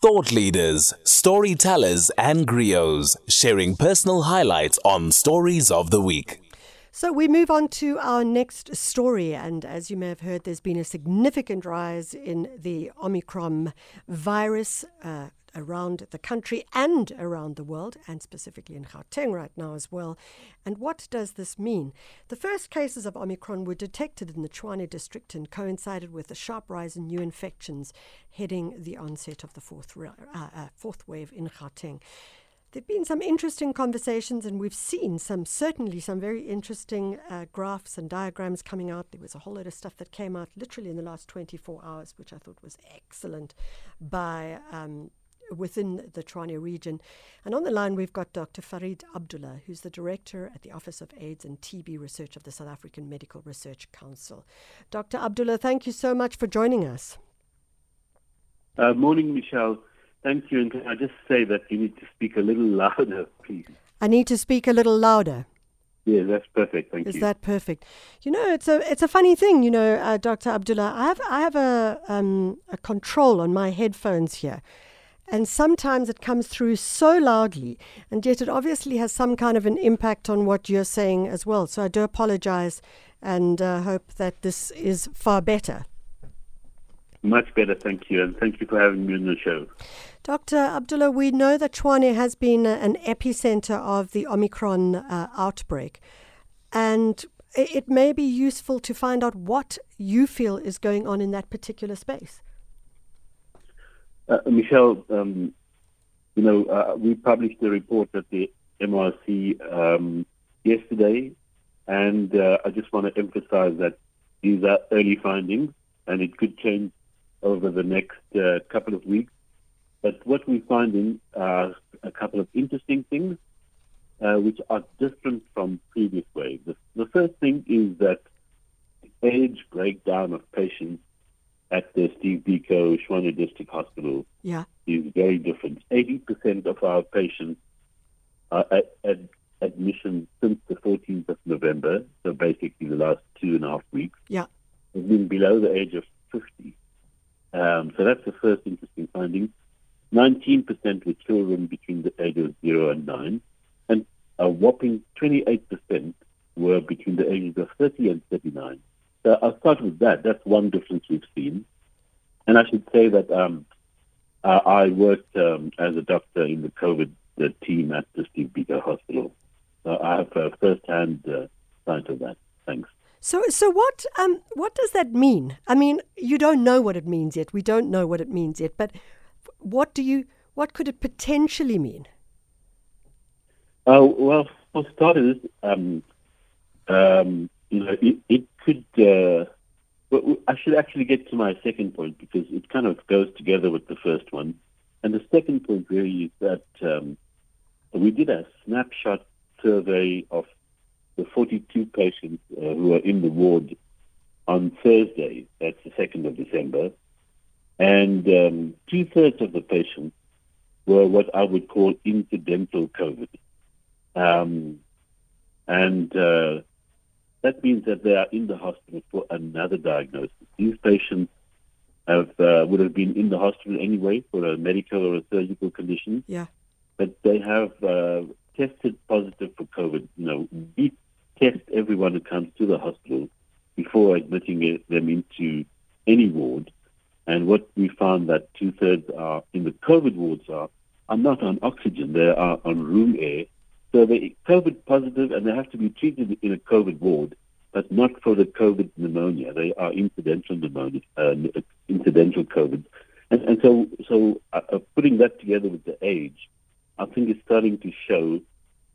Thought leaders, storytellers, and griots sharing personal highlights on Stories of the Week. So we move on to our next story. And as you may have heard, there's been a significant rise in the Omicron virus. Uh, around the country and around the world, and specifically in Gauteng right now as well. And what does this mean? The first cases of Omicron were detected in the Tshwane district and coincided with a sharp rise in new infections heading the onset of the fourth, uh, uh, fourth wave in Gauteng. There have been some interesting conversations, and we've seen some, certainly, some very interesting uh, graphs and diagrams coming out. There was a whole lot of stuff that came out literally in the last 24 hours, which I thought was excellent by um, within the Tshwane region. And on the line, we've got Dr. Fareed Abdullah, who's the director at the Office of AIDS and TB Research of the South African Medical Research Council. Dr. Abdullah, thank you so much for joining us. Uh, morning, Michelle. Thank you. And can I just say that you need to speak a little louder, please? I need to speak a little louder. Yeah, that's perfect. Thank Is you. Is that perfect? You know, it's a it's a funny thing. You know, uh, Dr. Abdullah, I have I have a um, a control on my headphones here, and sometimes it comes through so loudly, and yet it obviously has some kind of an impact on what you're saying as well. So I do apologize and uh, hope that this is far better. Much better, thank you, and thank you for having me on the show. Dr. Abdullah, we know that Tshwane has been an epicenter of the Omicron uh, outbreak, and it may be useful to find out what you feel is going on in that particular space. Uh, Michelle, um, you know, uh, we published a report at the MRC um, yesterday, and uh, I just want to emphasize that these are early findings, and it could change over the next uh, couple of weeks. But what we're finding are a couple of interesting things, uh, which are different from previous waves. The, the first thing is that the age breakdown of patients at the Steve Biko Tshwane District Hospital yeah. is very different. 80% of our patients are at, at admission since the 14th of November, so basically the last two and a half weeks, yeah. have been below the age of 50. Um, so that's the first interesting finding. 19% were children between the ages of 0 and 9, and a whopping 28% were between the ages of 30 and 39. So I'll start with that. That's one difference we've seen. And I should say that um, uh, I worked um, as a doctor in the COVID the team at the Steve Biko Hospital. So I have a first-hand uh, sight of that. Thanks. So, so what? Um, what does that mean? I mean, you don't know what it means yet. We don't know what it means yet. But what do you? What could it potentially mean? Uh, well, for starters, um, um, know, it, it could. Uh, well, I should actually get to my second point because it kind of goes together with the first one. And the second point really is that um, we did a snapshot survey of the 42 patients uh, who were in the ward on Thursday, that's the 2nd of December, and um, two thirds of the patients were what I would call incidental COVID. Um, and uh, that means that they are in the hospital for another diagnosis. These patients have uh, would have been in the hospital anyway for a medical or a surgical condition. Yeah. But they have uh, tested positive for COVID. You know, we test everyone who comes to the hospital before admitting them into any ward. And what we found that two thirds are in the COVID wards are are not on oxygen; they are on room air so they're COVID positive and they have to be treated in a COVID ward, but not for the COVID pneumonia. They are incidental pneumonia, uh, incidental COVID. And, and so, so uh, uh, putting that together with the age, I think it's starting to show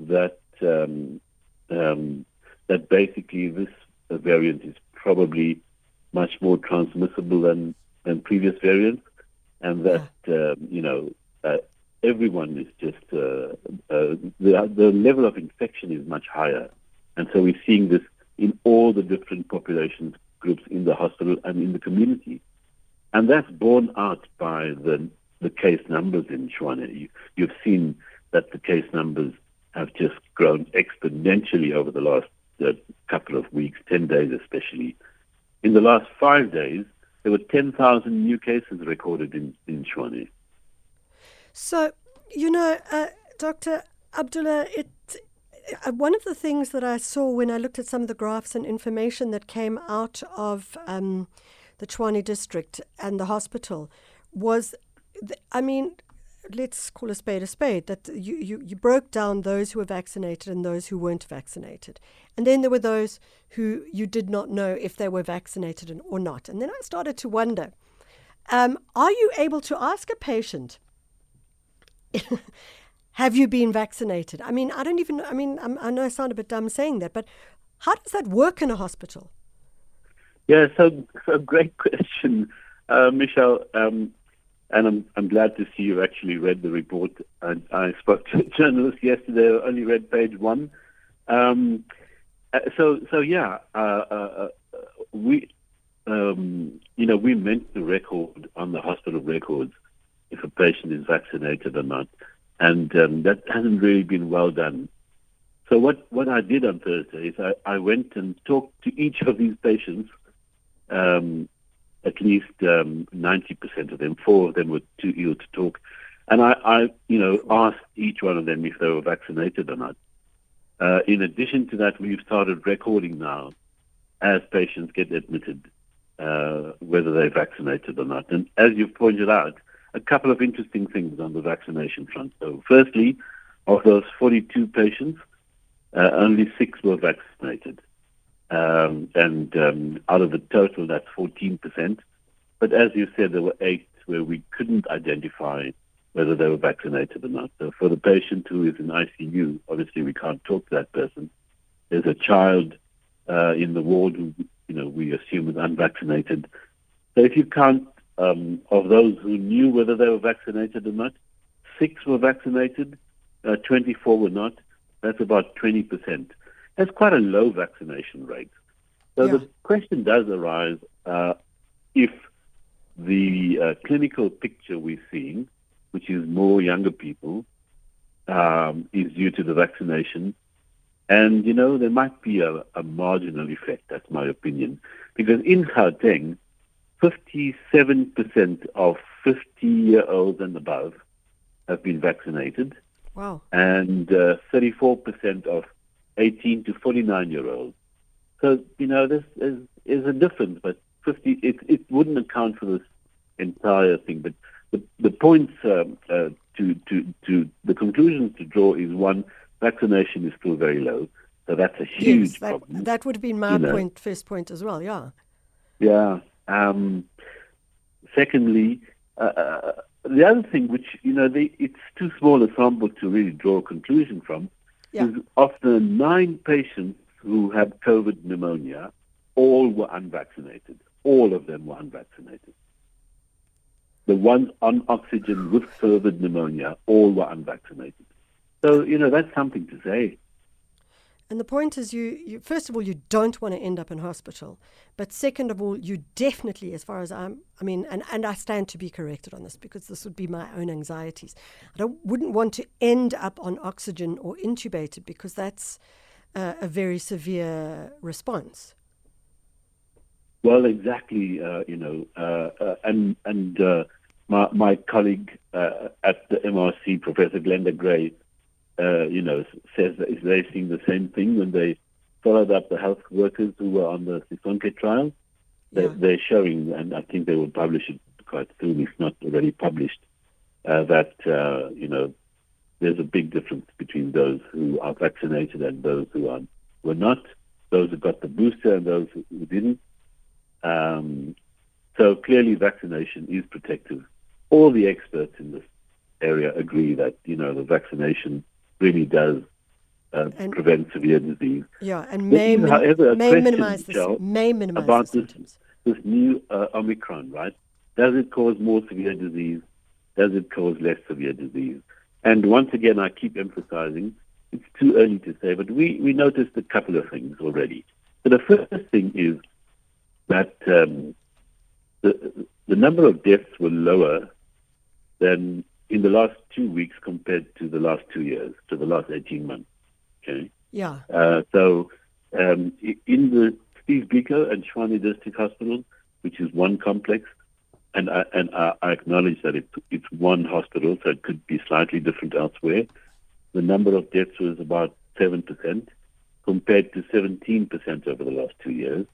that um, um, that basically this variant is probably much more transmissible than than previous variants, and that yeah. um, you know uh, everyone is just uh, uh, the the level of infection is much higher, and so we're seeing this in all the different population groups in the hospital and in the community, and that's borne out by the the case numbers in Tshwane. You, you've seen that the case numbers have just grown exponentially over the last uh, couple of weeks, ten days especially. In the last five days, there were 10,000 new cases recorded in, in. So, you know, uh, Dr. Abdullah, it, uh, one of the things that I saw when I looked at some of the graphs and information that came out of um, the Tshwane district and the hospital was, th- I mean, let's call a spade a spade, that you, you, you broke down those who were vaccinated and those who weren't vaccinated. And then there were those who you did not know if they were vaccinated or not. And then I started to wonder um, are you able to ask a patient, have you been vaccinated? I mean, I don't even, know I mean, I'm, i know I sound a bit dumb saying that, but how does that work in a hospital? Yeah, so, so great question, uh, Michelle. Um, and I'm, I'm glad to see you actually read the report. I, I spoke to a journalist yesterday only read page one. Um, uh, so, so yeah, uh, uh, uh, we, um, you know, we meant the record on the hospital records if a patient is vaccinated or not, and um, that hasn't really been well done. So what, what I did on Thursday is I, I went and talked to each of these patients um, at least um, 90% of them. Four of them were too ill to talk. And I, I, you know, asked each one of them if they were vaccinated or not. Uh, in addition to that, we've started recording now as patients get admitted, uh, whether they're vaccinated or not. And as you've pointed out, a couple of interesting things on the vaccination front. So, firstly, of those 42 patients, uh, only six were vaccinated. Um, and um, out of the total, that's 14%. But as you said, there were eight where we couldn't identify whether they were vaccinated or not. So for the patient who is in ICU, obviously we can't talk to that person. There's a child uh, in the ward who, you know, we assume is unvaccinated. So if you count um, of those who knew whether they were vaccinated or not, six were vaccinated, uh, 24 were not. That's about 20 percent. That's quite a low vaccination rate. So yeah. the question does arise uh, if the uh, clinical picture we're seeing, which is more younger people, um, is due to the vaccination. And, you know, there might be a, a marginal effect, that's my opinion. Because in Gauteng, 57% of 50 year olds and above have been vaccinated. Wow. And uh, 34% of 18 to 49 year olds. So, you know, this is, is a difference, but 50, it, it wouldn't account for this entire thing. But the, the points um, uh, to, to, to the conclusions to draw is one, vaccination is still very low. So that's a huge yes, that, problem. That would have been my you point, know. first point as well, yeah. Yeah. Um, secondly, uh, uh, the other thing, which, you know, they, it's too small a sample to really draw a conclusion from, yeah. is of the nine patients who had COVID pneumonia, all were unvaccinated. All of them were unvaccinated. The ones on oxygen with COVID pneumonia, all were unvaccinated. So, you know, that's something to say. And the point is, you, you first of all, you don't want to end up in hospital, but second of all, you definitely, as far as I'm, I mean, and, and I stand to be corrected on this because this would be my own anxieties. I don't, wouldn't want to end up on oxygen or intubated because that's uh, a very severe response. Well, exactly. Uh, you know, uh, uh and and uh, my my colleague uh, at the MRC, Professor Glenda Gray uh, you know, says that they're seeing the same thing when they followed up the health workers who were on the Sisonke trial. They, yeah. They're showing, and I think they will publish it quite soon, if not already published, uh, that, uh, you know, there's a big difference between those who are vaccinated and those who are were not, those who got the booster and those who didn't. Um, so clearly, vaccination is protective. All the experts in this area agree that you know the vaccination really does uh, prevent severe disease. Yeah, and may, is, however, may minimize the, may minimize about this, symptoms. This new uh, Omicron, right? Does it cause more severe disease? Does it cause less severe disease? And once again, I keep emphasizing it's too early to say, but we, we noticed a couple of things already. So the first thing is that um, the, the number of deaths were lower than in the last two weeks compared to the last two years, to the last 18 months. Okay. Yeah. Uh, so um, in the Steve Biko and Tshwane District Hospital, which is one complex, and I, and I, I acknowledge that it, it's one hospital, so it could be slightly different elsewhere. The number of deaths was about seven percent, compared to seventeen percent over the last two years.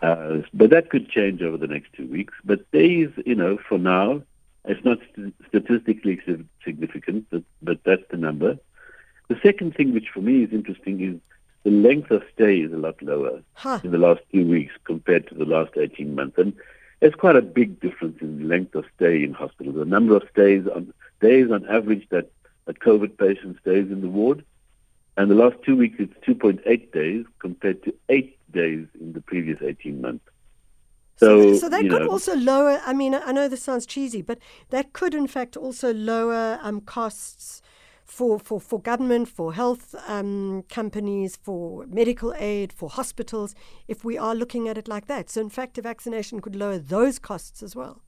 Uh, but that could change over the next two weeks. But days, you know, for now, it's not st- statistically significant, but, but that's the number. The second thing, which for me is interesting, is the length of stay is a lot lower Huh. in the last two weeks compared to the last 18 months. And there's quite a big difference in the length of stay in hospital. The number of stays on days on average that a COVID patient stays in the ward. And the last two weeks, it's 2.8 days compared to eight days in the previous 18 months. So, so that could know, also lower. I mean, I know this sounds cheesy, but that could, in fact, also lower um, costs for, for, for government, for health um, companies, for medical aid, for hospitals, if we are looking at it like that. So, in fact, a vaccination could lower those costs as well.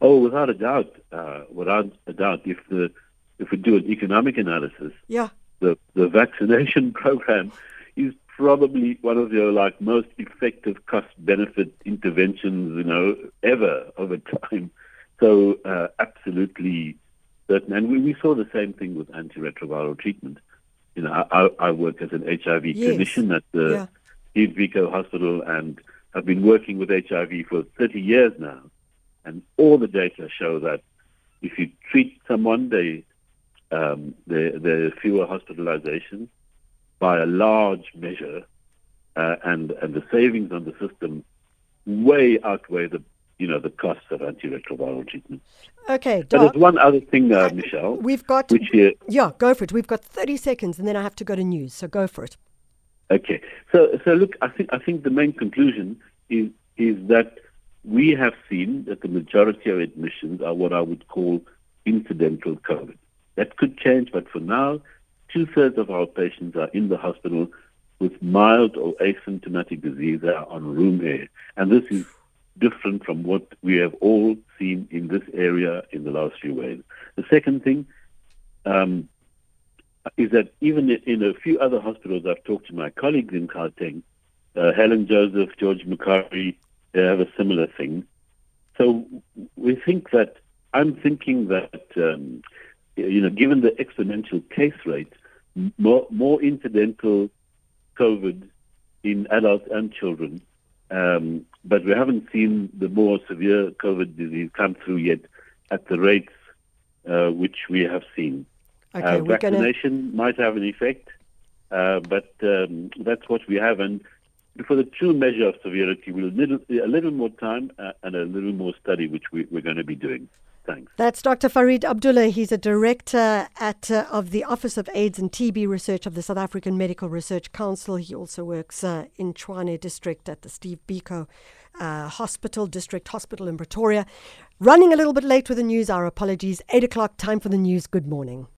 Oh, without a doubt, uh, without a doubt, if the if we do an economic analysis, Yeah. the the vaccination program is probably one of the like most effective cost benefit interventions you know ever over time. So uh, absolutely certain, and we, we saw the same thing with antiretroviral treatment. You know, I, I work as an HIV Yes. clinician at the Yeah. Biko Hospital, and I've been working with HIV for 30 years now, and all the data show that if you treat someone, they um, there, there are fewer hospitalizations by a large measure, uh, and and the savings on the system way outweigh the you know the costs of antiretroviral treatment. Okay, But there's one other thing, uh, Michelle, We've got. which uh, Yeah, go for it. We've got 30 seconds and then I have to go to news. So go for it. Okay. So, so look, I think I think the main conclusion is is that we have seen that the majority of admissions are what I would call incidental COVID. That could change, but for now, two thirds of our patients are in the hospital with mild or asymptomatic disease that are on room air, and this is different from what we have all seen in this area in the last few waves. The second thing. Um, is that even in a few other hospitals, I've talked to my colleagues in Gauteng, uh, Helen Joseph, George Mukhari, they have a similar thing. So we think that, I'm thinking that, um, you know, given the exponential case rate, more, more incidental COVID in adults and children, um, but we haven't seen the more severe COVID disease come through yet at the rates uh, which we have seen. Okay, Uh, we're going to. vaccination might have an effect, uh, but um, that's what we have. And for the true measure of severity, we'll need a little more time uh, and a little more study, which we, we're going to be doing. Thanks. That's Dr. Fareed Abdullah. He's a director at uh, of the Office of AIDS and TB Research of the South African Medical Research Council. He also works uh, in Tshwane District at the Steve Biko uh, Hospital, District Hospital in Pretoria. Running a little bit late with the news, our apologies. Eight o'clock, time for the news. Good morning.